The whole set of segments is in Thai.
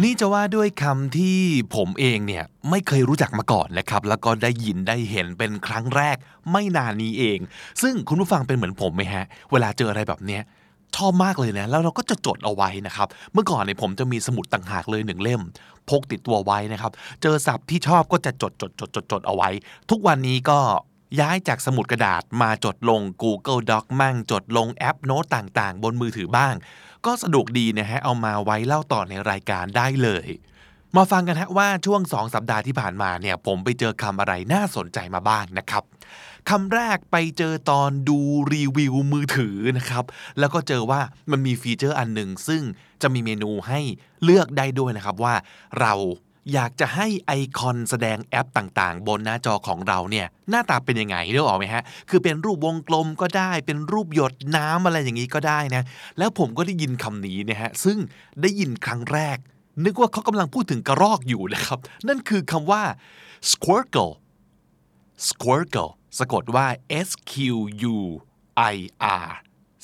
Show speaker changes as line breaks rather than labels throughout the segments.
วันนี้จะว่าด้วยคำที่ผมเองเนี่ยไม่เคยรู้จักมาก่อนนะครับ แล้วก็ได้ยินได้เห็นเป็นครั้งแรกไม่นานนี้เอง ซึ่งคุณผู้ฟังเป็นเหมือนผมไหมฮะ เวลาเจออะไรแบบเนี้ยชอบมากเลยนะ แล้วเราก็จะจดเอาไว้นะครับ เมื่อก่อนเนี่ยผมจะมีสมุดต่างหากเลยหนึ่งเล่ม พกติดตัวไว้นะครับ เจอศัพท์ที่ชอบก็จะจดจดจดจดจดเอาไว้ ทุกวันนี้ก็ย้ายจากสมุดกระดาษมาจดลง Google Doc มั่งจดลงแอปโน้ตต่างๆ บนมือถือบ้าง ก็สะดวกดีนะฮะเอามาไว้เล่าต่อในรายการได้เลย มาฟังกันฮะว่าช่วง 2 สัปดาห์ที่ผ่านมาเนี่ยผมไปเจอคำอะไรน่าสนใจมาบ้างนะครับคำแรกไปเจอตอนดูรีวิวมือถือนะครับ แล้วก็เจอว่ามันมีฟีเจอร์อันหนึ่งซึ่งจะมีเมนูให้เลือกได้ด้วยนะครับว่าเรา อยากจะให้ไอคอนแสดงแอปต่างๆ บนหน้าจอของเราเนี่ยหน้าตาเป็นยังไงเรียกออกไหมฮะ คือเป็นรูปวงกลมก็ได้เป็นรูปหยดน้ำอะไรอย่างนี้ก็ได้นะ แล้วผมก็ได้ยินคำนี้นะฮะ ซึ่งได้ยินครั้งแรก นึกว่าเขากำลังพูดถึงกระรอกอยู่นะครับ นั่นคือคำว่า squircle squircle สะกดว่า s q u i r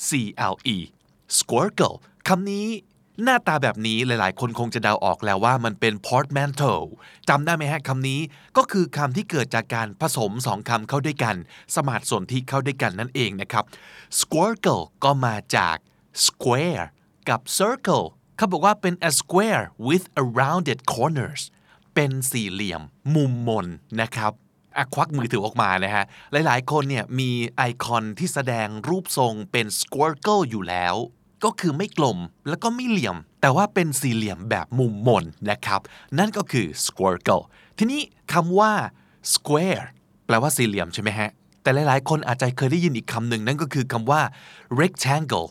c l e squircle คำนี้ หน้าตาแบบนี้หลายๆ คนคงจะเดาออกแล้วว่ามันเป็น portmanteau จำได้ไหมฮะคำนี้ก็คือคำที่เกิดจากการผสมสองคำเข้าด้วยกัน สมาร์ทส่วนที่เข้าด้วยกันนั่นเองนะครับ squircle ก็มาจาก square กับ circle เขาบอกว่าเป็น a square with a rounded corners เป็นสี่เหลี่ยม มุมมนนะครับอะควักมือถือออกมานะฮะ หลายๆ คนเนี่ยมีไอคอนที่แสดงรูปทรงเป็น squircle อยู่แล้ว ก็คือไม่กลมแล้วก็ไม่เหลี่ยม แต่ว่าเป็นสี่เหลี่ยมแบบมุมมนนะครับ นั่นก็คือ squircle ทีนี้คำว่า square แปลว่าสี่เหลี่ยมใช่ไหมฮะ แต่หลาย ๆ คนอาจจะเคยได้ยินอีกคำหนึ่งนั่นก็คือคำว่า rectangle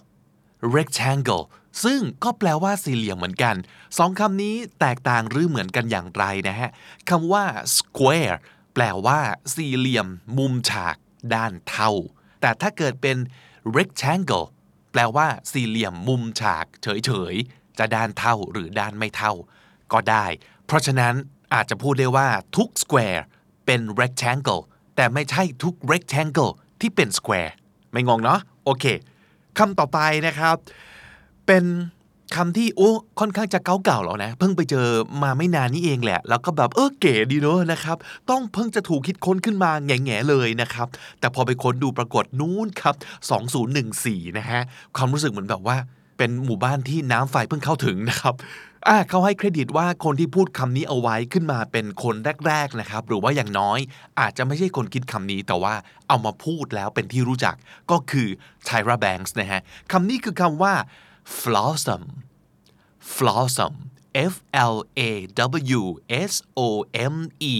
rectangle ซึ่งก็แปลว่าสี่เหลี่ยมเหมือนกันสองคำนี้แตกต่างหรือเหมือนกันอย่างไรนะฮะคำว่า square แปลว่าสี่เหลี่ยม มุมฉาก ด้านเท่า แต่ถ้าเกิดเป็น rectangle แปลว่าสี่เหลี่ยมมุมฉาก เฉยๆ จะด้านเท่าหรือด้านไม่เท่า ก็ได้ เพราะฉะนั้นอาจจะพูดได้ว่าทุก square เป็น rectangle แต่ไม่ใช่ทุก rectangle ที่เป็น square ไม่งงเนาะโอเคคำต่อไปนะครับ เป็น คำที่โอ้ค่อนข้างจะเก่าๆแล้วนะ เพิ่งไปเจอมาไม่นานนี้เองแหละ แล้วก็แบบเออเก๋ดีเนอะนะครับ ต้องเพิ่งจะถูกคิดค้นขึ้นมาแง่ๆเลยนะครับ แต่พอไปค้นดูปรากฏนู้นครับ 2014 นะฮะ ความรู้สึกเหมือนแบบว่า เป็นหมู่บ้านที่น้ำไฟเพิ่งเข้าถึงนะครับอ่าเขาให้เครดิตว่าคนที่พูดคำนี้เอาไว้ขึ้นมาเป็นคนแรกๆนะครับ หรือว่าอย่างน้อยอาจจะไม่ใช่คนคิดคำนี้แต่ว่าเอามาพูดแล้วเป็นที่รู้จักก็คือ Tyra Banks นะฮะคำนี้คือคำว่า flossom flossom f l a w s o m e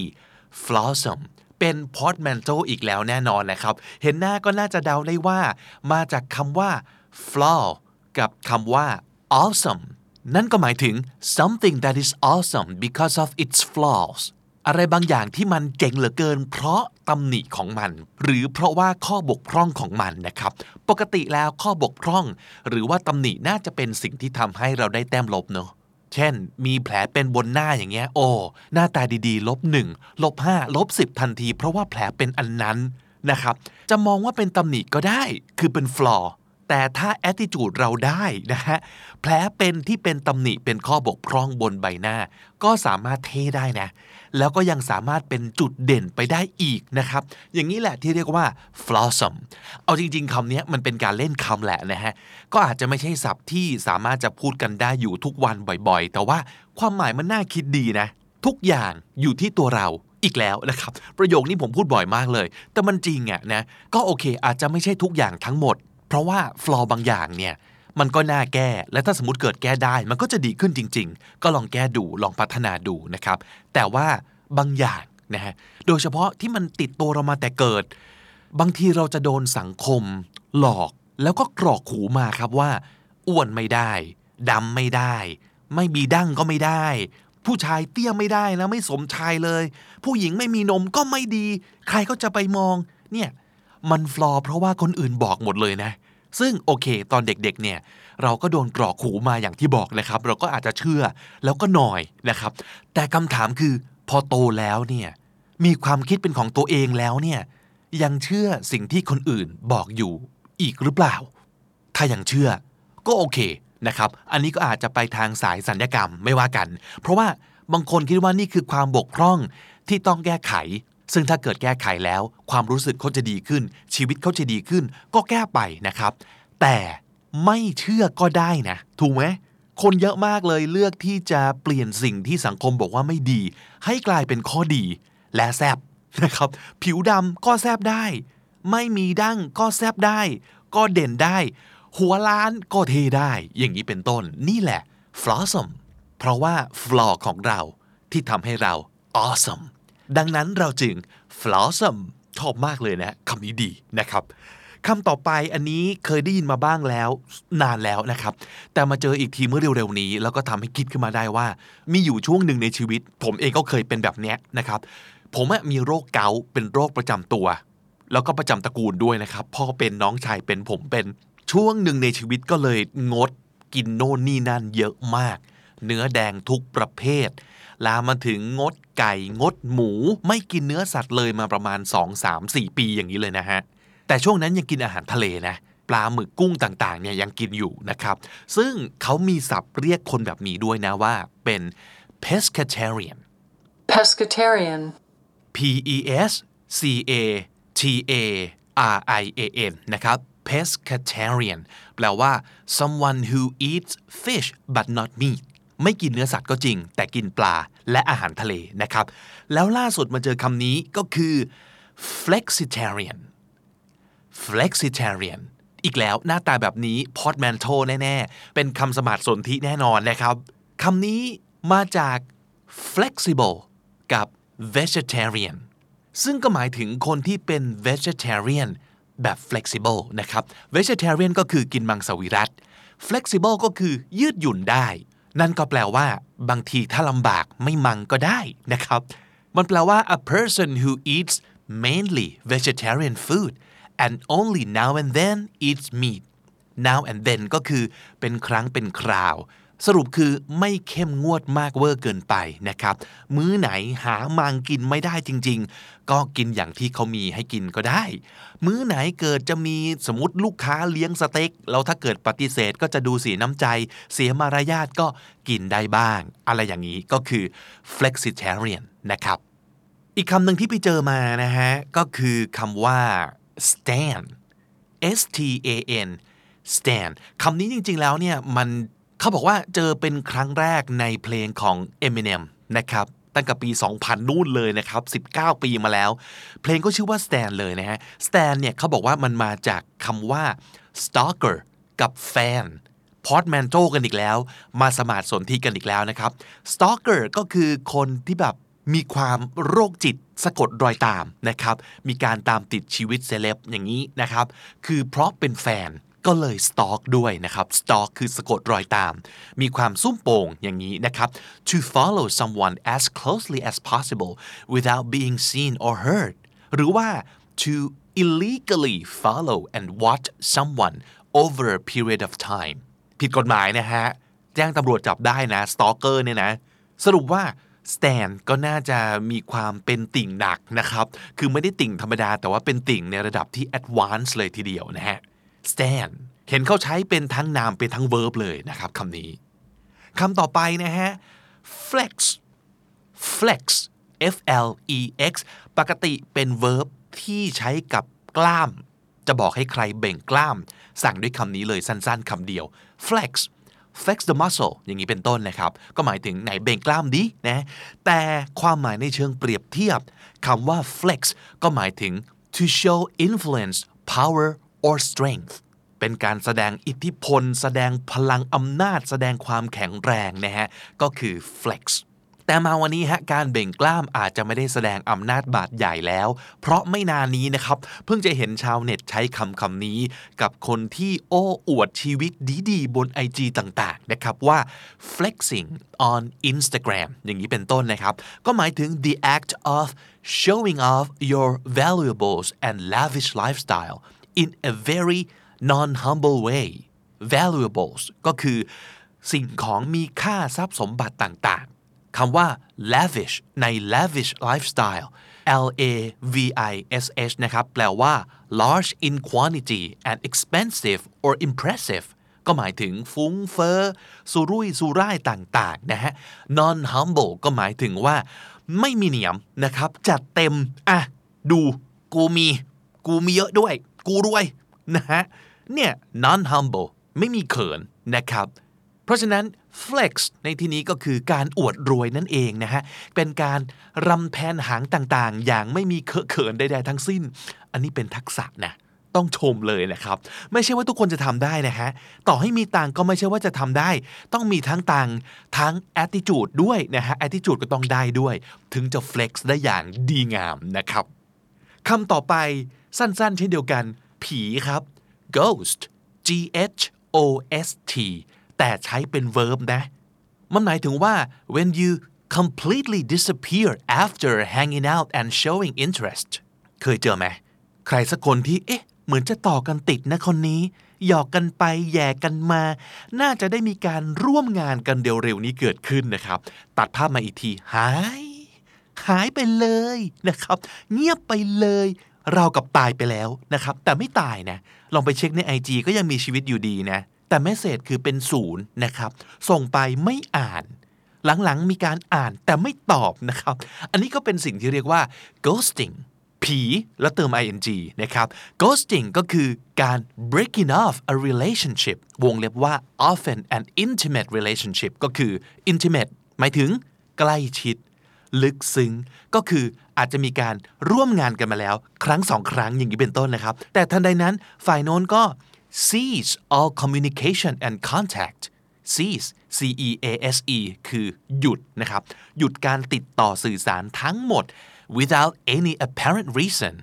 flossom เป็น portmanteau อีกแล้วแน่นอนนะครับ เห็นหน้าก็น่าจะเดาได้ว่า มาจากคำว่า flaw กับคำว่า awesome นั่นก็หมายถึง something that is awesome because of its flaws อะไรบางอย่างที่มันเจ๋งเหลือเกิน เพราะตำหนิของมัน หรือเพราะว่าข้อบกพร่องของมันนะครับ ปกติแล้วข้อบกพร่อง หรือว่าตำหนิน่าจะเป็นสิ่งที่ทำให้เราได้แต้มลบเนอะเช่น มีแผลเป็นบนหน้าอย่างเงี้ย โอ้ หน้าตาดีๆ ลบหนึ่งลบห้าลบสิบทันที เพราะว่าแผลเป็นอันนั้นนะครับ จะมองว่าเป็นตำหนิก็ได้ คือเป็น flaw แต่ถ้า attitude เราได้นะฮะแผลเป็นที่เป็นตำหนิเป็นข้อบกพร่องบนใบหน้า ก็สามารถเท่ได้นะ แล้วก็ยังสามารถเป็นจุดเด่นไปได้อีกนะครับ อย่างนี้แหละที่เรียกว่า flossom เอาจริง ๆคำนี้มันเป็นการเล่นคำแหละนะฮะ ก็อาจจะไม่ใช่ศัพท์ที่สามารถจะพูดกันได้อยู่ทุกวันบ่อยๆ แต่ว่าความหมายมันน่าคิดดีนะ ทุกอย่างอยู่ที่ตัวเราอีกแล้วนะครับ ประโยคนี้ผมพูดบ่อยมากเลย แต่มันจริงอะนะ ก็โอเค อาจจะไม่ใช่ทุกอย่างทั้งหมด เพราะว่าฟลอบางอย่างเนี่ยมันก็น่าแก้ และถ้าสมมติเกิดแก้ได้ มันก็จะดีขึ้นจริง ๆ ก็ลองแก้ดูลองพัฒนาดูนะครับ แต่ว่าบางอย่างนะฮะโดยเฉพาะที่มันติดตัวเรามาแต่เกิด บางทีเราจะโดนสังคม หลอกแล้วก็กรอกหูมาครับว่า อ้วนไม่ได้ดำไม่ได้ ไม่มีดั้งก็ไม่ได้ ผู้ชายเตี้ยไม่ได้นะไม่สมชายเลย ผู้หญิงไม่มีนมก็ไม่ดี ใครก็จะไปมองเนี่ย มันฟลอเพราะว่าคนอื่นบอกหมดเลยนะ ซึ่งโอเค ตอนเด็กๆเนี่ย เราก็โดนกรอกหูมาอย่างที่บอกนะครับ เราก็อาจจะเชื่อแล้วก็หน่อยนะครับ แต่คำถามคือพอโตแล้วเนี่ยมีความคิดเป็นของตัวเองแล้วเนี่ยยังเชื่อสิ่งที่คนอื่นบอกอยู่อีกหรือเปล่า ถ้ายังเชื่อก็โอเคนะครับ อันนี้ก็อาจจะไปทางสายสัญญกรรมไม่ว่ากัน เพราะว่าบางคนคิดว่านี่คือความบกพร่องที่ต้องแก้ไข ซึ่งถ้าเกิดแก้ไขแล้ว ความรู้สึกเขาจะดีขึ้น ชีวิตเขาจะดีขึ้น ก็แก้ไปนะครับ แต่ไม่เชื่อก็ได้นะ ถูกไหมคนเยอะมากเลยเลือกที่จะเปลี่ยนสิ่งที่สังคมบอกว่าไม่ดี ให้กลายเป็นข้อดีและแซบนะครับ ผิวดำก็แซบได้ ไม่มีดั้งก็แซบได้ ก็เด่นได้ หัวล้านก็เทได้ อย่างนี้เป็นต้น นี่แหละ flossom เพราะว่า flaw ของเราที่ทำให้เรา awesome ดังนั้นเราจึง flossom ชอบมากเลยนะคำนี้ดีนะครับคำต่อไปอันนี้เคยได้ยินมาบ้างแล้วนานแล้วนะครับ แต่มาเจออีกทีเมื่อเร็วๆนี้ แล้วก็ทำให้คิดขึ้นมาได้ว่า มีอยู่ช่วงหนึ่งในชีวิต ผมเองก็เคยเป็นแบบเนี้ยนะครับ ผมมีโรคเกาต์เป็นโรคประจำตัว แล้วก็ประจำตระกูลด้วยนะครับพ่อเป็นน้องชายเป็นผมเป็นช่วงหนึ่งในชีวิตก็เลยงดกินโน่นนี่นั่นเยอะมาก เนื้อแดงทุกประเภท ลามมาถึงงดไก่งดหมู ไม่กินเนื้อสัตว์เลยมาประมาณ 2 3 4 ปีอย่างนี้เลยนะฮะ แต่ช่วงนั้นยังกินอาหารทะเลนะ ปลาหมึกกุ้งต่างๆเนี่ยยังกินอยู่นะครับ ซึ่งเขามีศัพท์เรียกคนแบบนี้ด้วยนะว่าเป็น pescatarian
pescatarian,
P E S C A T A R I A N นะครับ pescatarian แปลว่า someone who eats fish but not meat ไม่กินเนื้อสัตว์ก็จริง แต่กินปลาและอาหารทะเลนะครับ แล้วล่าสุดมาเจอคำนี้ก็คือ flexitarian flexitarian อีกแล้วหน้าตาแบบนี้ portmanteau แน่ ๆ เป็นคำสมาร์ทสนธิแน่นอนนะครับคำนี้มาจาก flexible กับ vegetarian ซึ่งก็หมายถึงคนที่เป็น vegetarian แบบ flexible นะครับ vegetarian ก็คือกินมังสวิรัต flexible ก็คือยืดหยุ่นได้ นั่นก็แปลว่า บางทีถ้าลำบากไม่มังก็ได้นะครับ มันแปลว่า a person who eats mainly vegetarian food and only now and then eats meat now and then ก็คือเป็นครั้งเป็นคราว สรุปคือไม่เข้มงวดมากเวอร์เกินไปนะครับ มื้อไหนหามังกินไม่ได้จริง ๆ ก็กินอย่างที่เขามีให้กินก็ได้ มื้อไหนเกิดจะมีสมมติลูกค้าเลี้ยงสเต็กแล้วถ้าเกิดปฏิเสธก็จะดูเสียน้ำใจ เสียมารยาทก็กินได้บ้าง อะไรอย่างนี้ก็คือ flexitarian นะครับ อีกคำหนึ่งที่ไปเจอมานะฮะก็คือคำว่า stand S T A N stand คำนี้จริงๆแล้วเนี่ยมัน เขาบอกว่าเจอเป็นครั้งแรกในเพลงของ Eminem นะครับตั้งแต่ปี 2000 นู่นเลยนะครับ 19 ปีมาแล้ว เพลงก็ชื่อว่า stand เลยนะฮะ stand เนี่ยเขาบอกว่ามันมาจากคำว่า stalker กับ fan portmanteau กันอีกแล้ว มาสมาร์ทสนธิกันอีกแล้วนะครับ stalker ก็คือคนที่แบบมีความโรคจิตสะกดรอยตามนะครับ มีการตามติดชีวิตเซเลบอย่างนี้นะครับ คือเพราะเป็นแฟน ก็เลย stalk ด้วยนะครับ stalk คือสะกดรอยตาม มีความซุ่มโป่งอย่างนี้นะครับ to follow someone as closely as possible without being seen or heard หรือว่า to illegally follow and watch someone over a period of time ผิดกฎหมายนะฮะ แจ้งตำรวจจับได้นะ stalker เนี่ยนะ สรุปว่า stan ก็น่าจะมีความเป็นติ่งหนักนะครับ คือไม่ได้ติ่งธรรมดาแต่ว่าเป็นติ่งในระดับที่ advanced เลยทีเดียวนะฮะ stand เห็นเขาใช้เป็นทั้งนามเป็นทั้ง verb เลยนะครับคำนี้คำต่อไปนะฮะ flex flex f l e x ปกติเป็น verb ที่ใช้กับกล้าม จะบอกให้ใครเบ่งกล้าม สั่งด้วยคำนี้เลยสั้นๆคำเดียว flex flex the muscle อย่างนี้เป็นต้นนะครับ ก็หมายถึงไหนเบ่งกล้ามดินะ แต่ความหมายในเชิงเปรียบเทียบคำว่า flex ก็หมายถึง to show influence power or strength เป็นการแสดงอิทธิพล แสดงพลังอำนาจ แสดงความแข็งแรงนะฮะ ก็คือ flex แต่มาวันนี้ฮะการเบ่งกล้ามอาจจะไม่ได้แสดงอำนาจบาดใหญ่แล้ว เพราะไม่นานนี้นะครับ เพิ่งจะเห็นชาวเน็ตใช้คำคำนี้ กับคนที่โอ้อวดชีวิตดีๆ บน IG ต่างๆ นะครับว่า flexing on Instagram อย่างนี้เป็นต้นนะครับ ก็หมายถึง the act of showing off your valuables and lavish lifestyle in a very non-humble way valuables ก็คือสิ่งของมีค่าทรัพย์สมบัติต่างๆคำว่า lavish ใน lavish lifestyle L A V I S H นะครับแปลว่า large in quantity and expensive or impressive ก็หมายถึงฟุ้งเฟอ้อสุรุ่ยสุร่ายต่างๆนะฮะ non humble ก็หมายถึงว่าไม่มีเหนียมนะครับ จัดเต็ม อะ ดู กูมี กูมีเยอะด้วย กูรวยนะฮะเนี่ย non humble ไม่มีเขินนะครับ เพราะฉะนั้น flex ในที่นี้ก็คือการอวดรวยนั่นเองนะฮะ เป็นการรำแพนหางต่างๆ อย่างไม่มีเคอะเขินใดๆทั้งสิ้น อันนี้เป็นทักษะนะ ต้องชมเลยนะครับ ไม่ใช่ว่าทุกคนจะทำได้นะฮะ ต่อให้มีตังก็ไม่ใช่ว่าจะทำได้ ต้องมีทั้งตังทั้ง attitude ด้วยนะฮะ attitude ก็ต้องได้ด้วย ถึงจะ flex ได้อย่างดีงามนะครับคำต่อไป สั้นๆเช่นเดียวกัน ผีครับ ghost G H O S T แต่ใช้เป็น verb นะ มันหมายถึงว่า when you completely disappear after hanging out and showing interest เคยเจอไหม ใครสักคนที่ เอ๊ะ เหมือนจะต่อกันติดนะคนนี้ หยอกกันไปแย่กันมา น่าจะได้มีการร่วมงานกันเร็วๆนี้เกิดขึ้นนะครับ ตัดภาพมาอีกที หาย หายไปเลยนะครับ เงียบไปเลย เรากับตายไปแล้วนะครับ แต่ไม่ตายนะ ลองไปเช็คใน IG ก็ยังมีชีวิตอยู่ดีนะ แต่เมสเซจคือเป็นศูนย์นะครับ ส่งไปไม่อ่าน หลังๆ มีการอ่านแต่ไม่ตอบนะครับ อันนี้ก็เป็นสิ่งที่เรียกว่า ghosting ผีแล้วเติม ing นะครับ ghosting ก็คือการ breaking off a relationship วงเล็บว่า often an intimate relationship ก็คือ intimate หมายถึงใกล้ชิด ลึกซึ้งก็คือ อาจจะมีการร่วมงานกันมาแล้ว ครั้งสองครั้งอย่างนี้เป็นต้นนะครับ แต่ทันใดนั้นฝ่ายโน้นก็ cease all communication and contact cease C E A S E คือหยุดนะครับ หยุดการติดต่อสื่อสารทั้งหมด without any apparent reason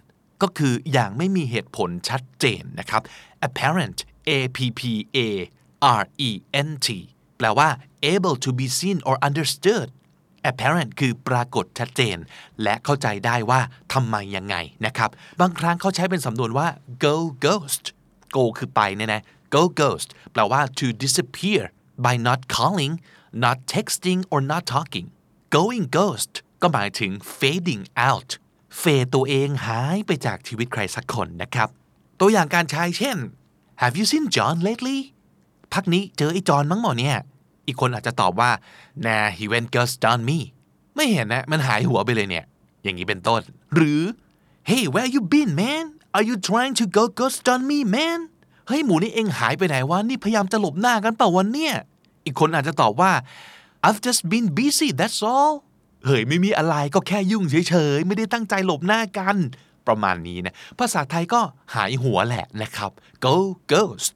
ก็คืออย่างไม่มีเหตุผลชัดเจนนะครับ apparent A P P A R E N T แปลว่า able to be seen or understood apparent คือปรากฏชัดเจน และเข้าใจได้ว่าทำไมยังไงนะครับ บางครั้งเขาใช้เป็นสำนวนว่า go ghost go คือไปเนี่ยนะ go ghost แปลว่า to disappear by not calling not texting or not talking going ghost ก็หมายถึง fading out เฟดตัวเองหายไปจากชีวิตใครสักคนนะครับ ตัวอย่างการใช้เช่น Have you seen John lately พักนี้เจอไอ้จอนมั้งหมอเนี่ย อีกคนอาจจะตอบว่า Nah he went ghost on me ไม่เห็นนะ มันหายหัวไปเลยเนี่ย อย่างนี้เป็นต้น หรือ Hey where you been man Are you trying to go ghost on me man เฮ้ยหมูนี่เองหายไปไหนวะ นี่พยายามจะหลบหน้ากันเปล่าวันเนี่ย อีกคนอาจจะตอบว่า I've just been busy that's all เฮ้ยไม่มีอะไรก็แค่ยุ่งเฉยๆ ไม่ได้ตั้งใจหลบหน้ากัน ประมาณนี้นะ ภาษาไทยก็หายหัวแหละนะครับ go ghost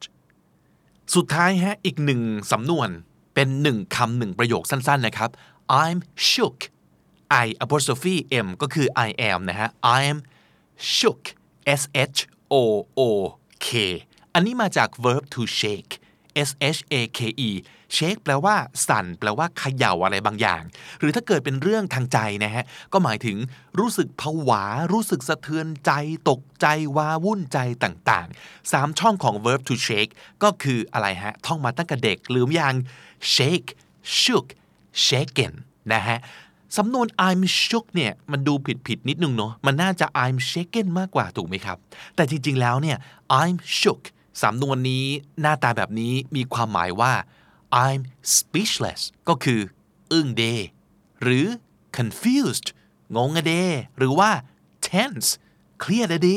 สุดท้ายฮะ อีกหนึ่งสำนวน เป็นหนึ่งคำหนึ่งประโยคสั้นๆนะครับ I'm shook I apostrophe M ก็คือ I am นะฮะ I'm shook S H O O K อันนี้มาจาก verb to shake S H A K E shake แปลว่าสั่น แปลว่าเขย่าอะไรบางอย่าง หรือถ้าเกิดเป็นเรื่องทางใจนะฮะ ก็หมายถึงรู้สึกผวา รู้สึกสะเทือนใจ ตกใจว้าวุ่นใจต่างๆสามช่องของ verb to shake ก็คืออะไรฮะ ท่องมาตั้งแต่เด็กหรืออย่าง shake shook shaken นะฮะสำนวน I'm shook เนี่ยมันดูผิดผิดนิดนึงเนาะมันน่าจะ I'm shaken มากกว่าถูกไหมครับ แต่จริง ๆ แล้วเนี่ย I'm shook สำนวนนี้หน้าตาแบบนี้มีความหมายว่า I'm speechless ก็คือ อึ้งเด หรือ confused งงอะเด หรือว่า tense เครียดอะเด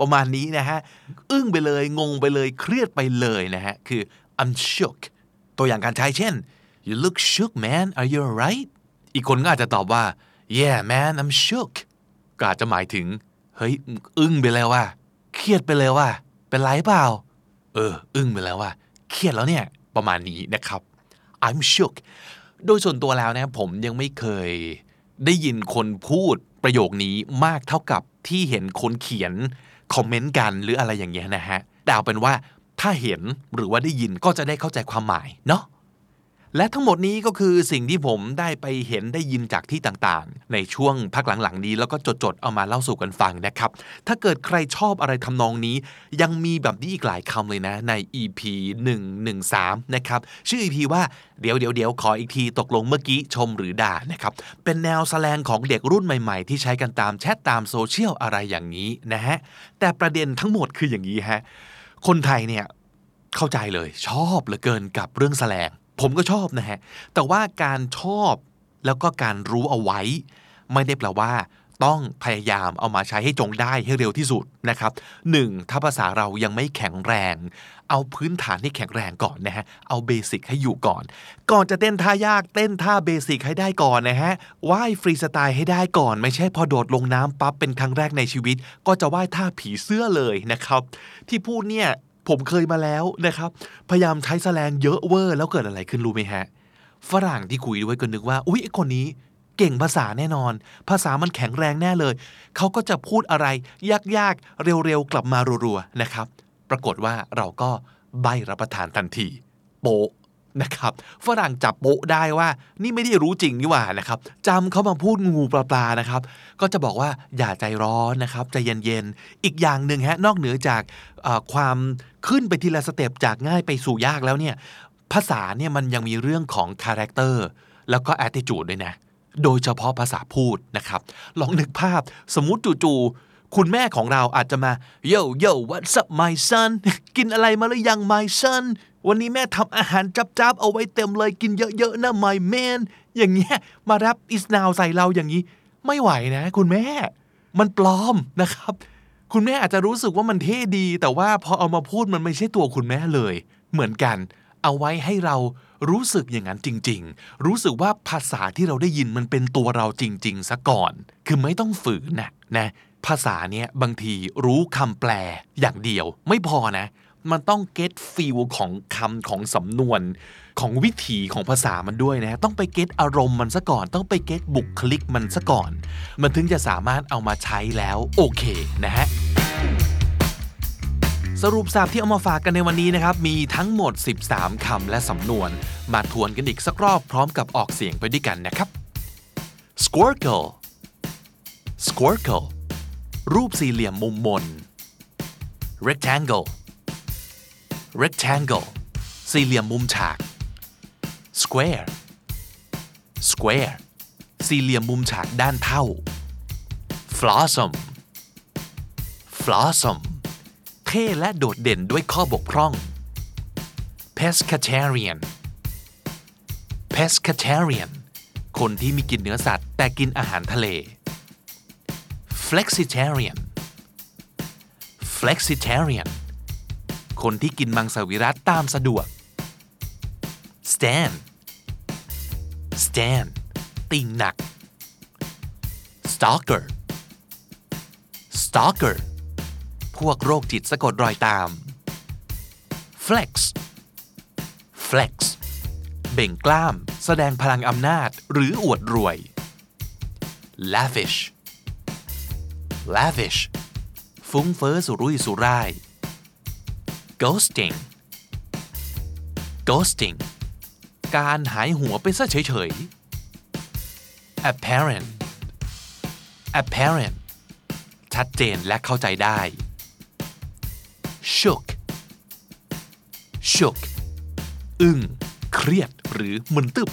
ประมาณนี้นะฮะ อึ้งไปเลย งงไปเลย เครียดไปเลยนะฮะ คือ I'm shook ตัวอย่างการใช้เช่น you look shook man are you alright อีกคนก็อาจจะตอบว่า yeah man I'm shook ก็อาจจะหมายถึง เฮ้ย อึ้งไปแล้วว่า เครียดไปเลยว่า เป็นไรเปล่า เออ อึ้งไปแล้วว่า เครียดแล้วเนี่ย ประมาณนี้นะครับ I'm shook โดยส่วนตัวแล้วนะผมยังไม่เคยได้ยินคนพูดประโยคนี้มากเท่ากับที่เห็นคนเขียน คอมเมนต์กันหรืออะไรอย่างเงี้ยนะฮะแต่เอาเป็นว่า ถ้าเห็นหรือว่าได้ยินก็จะได้เข้าใจความหมายเนาะและทั้งหมดนี้ก็คือสิ่งที่ผมได้ไปเห็นได้ยินจากที่ต่างๆ ในช่วงพักหลังๆนี้ แล้วก็จดๆเอามาเล่าสู่กันฟังนะครับ ถ้าเกิดใครชอบอะไรทำนองนี้ ยังมีแบบนี้อีกหลายคำเลยนะใน EP 113 นะครับ ชื่อ EP ว่าเดี๋ยวเดี๋ยวเดี๋ยวขออีกทีตกลงเมื่อกี้ชมหรือด่านะครับ เป็นแนวแสลงของเด็กรุ่นใหม่ๆ ที่ใช้กันตามแชทตามโซเชียลอะไรอย่างนี้นะฮะแต่ประเด็นทั้งหมดคืออย่างนี้ฮะ คนไทยเนี่ยเข้าใจเลยชอบเหลือเกินกับเรื่องแสลง ผมก็ชอบนะฮะ แต่ว่าการชอบแล้วก็การรู้เอาไว้ ไม่ได้แปลว่า ต้องพยายามเอามาใช้ให้จงได้ให้เร็วที่สุดนะครับหนึ่งถ้าภาษาเรายังไม่แข็งแรง เอาพื้นฐานที่แข็งแรงก่อนนะฮะ เอาเบสิกให้อยู่ก่อน ก่อนจะเต้นท่ายากเต้นท่าเบสิกให้ได้ก่อนนะฮะ ว่ายฟรีสไตล์ให้ได้ก่อน ไม่ใช่พอโดดลงน้ำปั๊บเป็นครั้งแรกในชีวิต ก็จะว่ายท่าผีเสื้อเลยนะครับ ที่พูดเนี่ยผมเคยมาแล้วนะครับ พยายามใช้แสลงเยอะเวอร์แล้วเกิดอะไรขึ้นรู้ไหมฮะ ฝรั่งที่คุยด้วยก็นึกว่า อุ๊ยไอ้คนนี้เก่งภาษาแน่นอน ภาษามันแข็งแรงแน่เลย เขาก็จะพูดอะไร ยากๆ เร็วๆ กลับมารัวๆ นะครับ ปรากฏว่าเราก็ใบรับประทานทันที โปะนะครับฝรั่งจับโปะได้ว่า นี่ไม่ได้รู้จริงนี่หว่านะครับจำเขามาพูดงูๆปลาๆนะครับ ก็จะบอกว่าอย่าใจร้อนนะครับใจเย็นๆอีกอย่างหนึ่งฮะนอกเหนือจากความขึ้นไปทีละ step จากง่ายไปสู่ยากแล้วเนี่ยภาษาเนี่ยมันยังมีเรื่องของ character แล้วก็ attitude ด้วยนะ โดยเฉพาะภาษาพูดนะครับ ลองนึกภาพสมมุติจู่ๆ คุณแม่ของเราอาจจะมา yo yo what's up my son กินอะไรมาหรือยัง my son วันนี้แม่ทำอาหารจ๊าบๆเอาไว้เต็มเลยกินเยอะๆนะ my man อย่างเงี้ยมารับ is now ใส่เราอย่างนี้ ไม่ไหวนะ คุณแม่ มันปลอมนะครับ คุณแม่อาจจะรู้สึกว่ามันเท่ดี แต่ว่าพอเอามาพูดมันไม่ใช่ตัวคุณแม่เลย เหมือนกัน เอาไว้ให้เรารู้สึกอย่างนั้นจริง ๆ รู้สึกว่าภาษาที่เราได้ยินมันเป็นตัวเราจริง ๆ ซะก่อน คือไม่ต้องฝืนนะนะ ภาษาเนี้ยบางทีรู้คำแปลอย่างเดียว ไม่พอนะ มันต้อง get feel ของคำของสำนวนของวิถีของภาษามันด้วยนะ ต้องไป get อารมณ์มันซะก่อน ต้องไป get บุคลิกมันซะก่อน มันถึงจะสามารถเอามาใช้แล้วโอเคนะฮะสรุปสับที่เอามาฝากกันในวันนี้นะครับ มีทั้งหมด 13 คำและสำนวน มาทวนกันอีกสักรอบพร้อมกับออกเสียงไปด้วยกันนะครับ squircle squircle รูปสี่เหลี่ยมมุมมน rectangle rectangle สี่เหลี่ยมมุมฉาก square square สี่เหลี่ยมมุมฉากด้านเท่า flossom flossom เท่และโดดเด่นด้วยข้อบกพร่อง pescatarian pescatarian คนที่มีกินเนื้อสัตว์แต่กินอาหารทะเล flexitarian flexitarian คนที่กินมังสวิรัตตามสะดวก stand stand ติ่งหนัก stalker stalker พวกโรคจิตสะกดรอยตาม flex flex เบ่งกล้าม แสดงพลังอำนาจ หรืออวดรวย lavish lavish ฟุ้งเฟ้อสุรุ่ยสุร่าย ghosting ghosting การหายหัวไปซะเฉยๆ apparent apparent ชัดเจนและเข้าใจได้ shook shook อึ้ง เครียดหรือมึนตึบ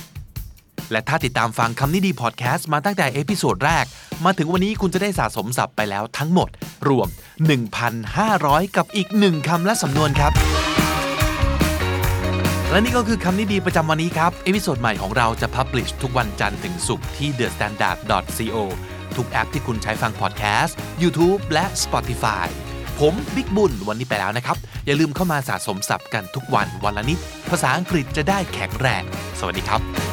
และถ้าติดตามฟังคำนี้ดีพอดแคสต์มาตั้งแต่ episode แรก มาถึงวันนี้คุณจะได้สะสมศัพท์ไปแล้วทั้งหมดรวม 1,500 กับอีก 1คำและสำนวนครับ และนี่ก็คือคำนี้ดีประจำวันนี้ครับ episode ใหม่ของเราจะ publish ทุกวันจันทร์ถึงศุกร์ที่ thestandard.co ทุกแอปที่คุณใช้ฟังพอดแคสต์ YouTube และ Spotify ผมบิ๊กบุญวันนี้ไปแล้วนะครับ อย่าลืมเข้ามาสะสมศัพท์กันทุกวันวันละนิด ภาษาอังกฤษจะได้แข็งแรง สวัสดีครับ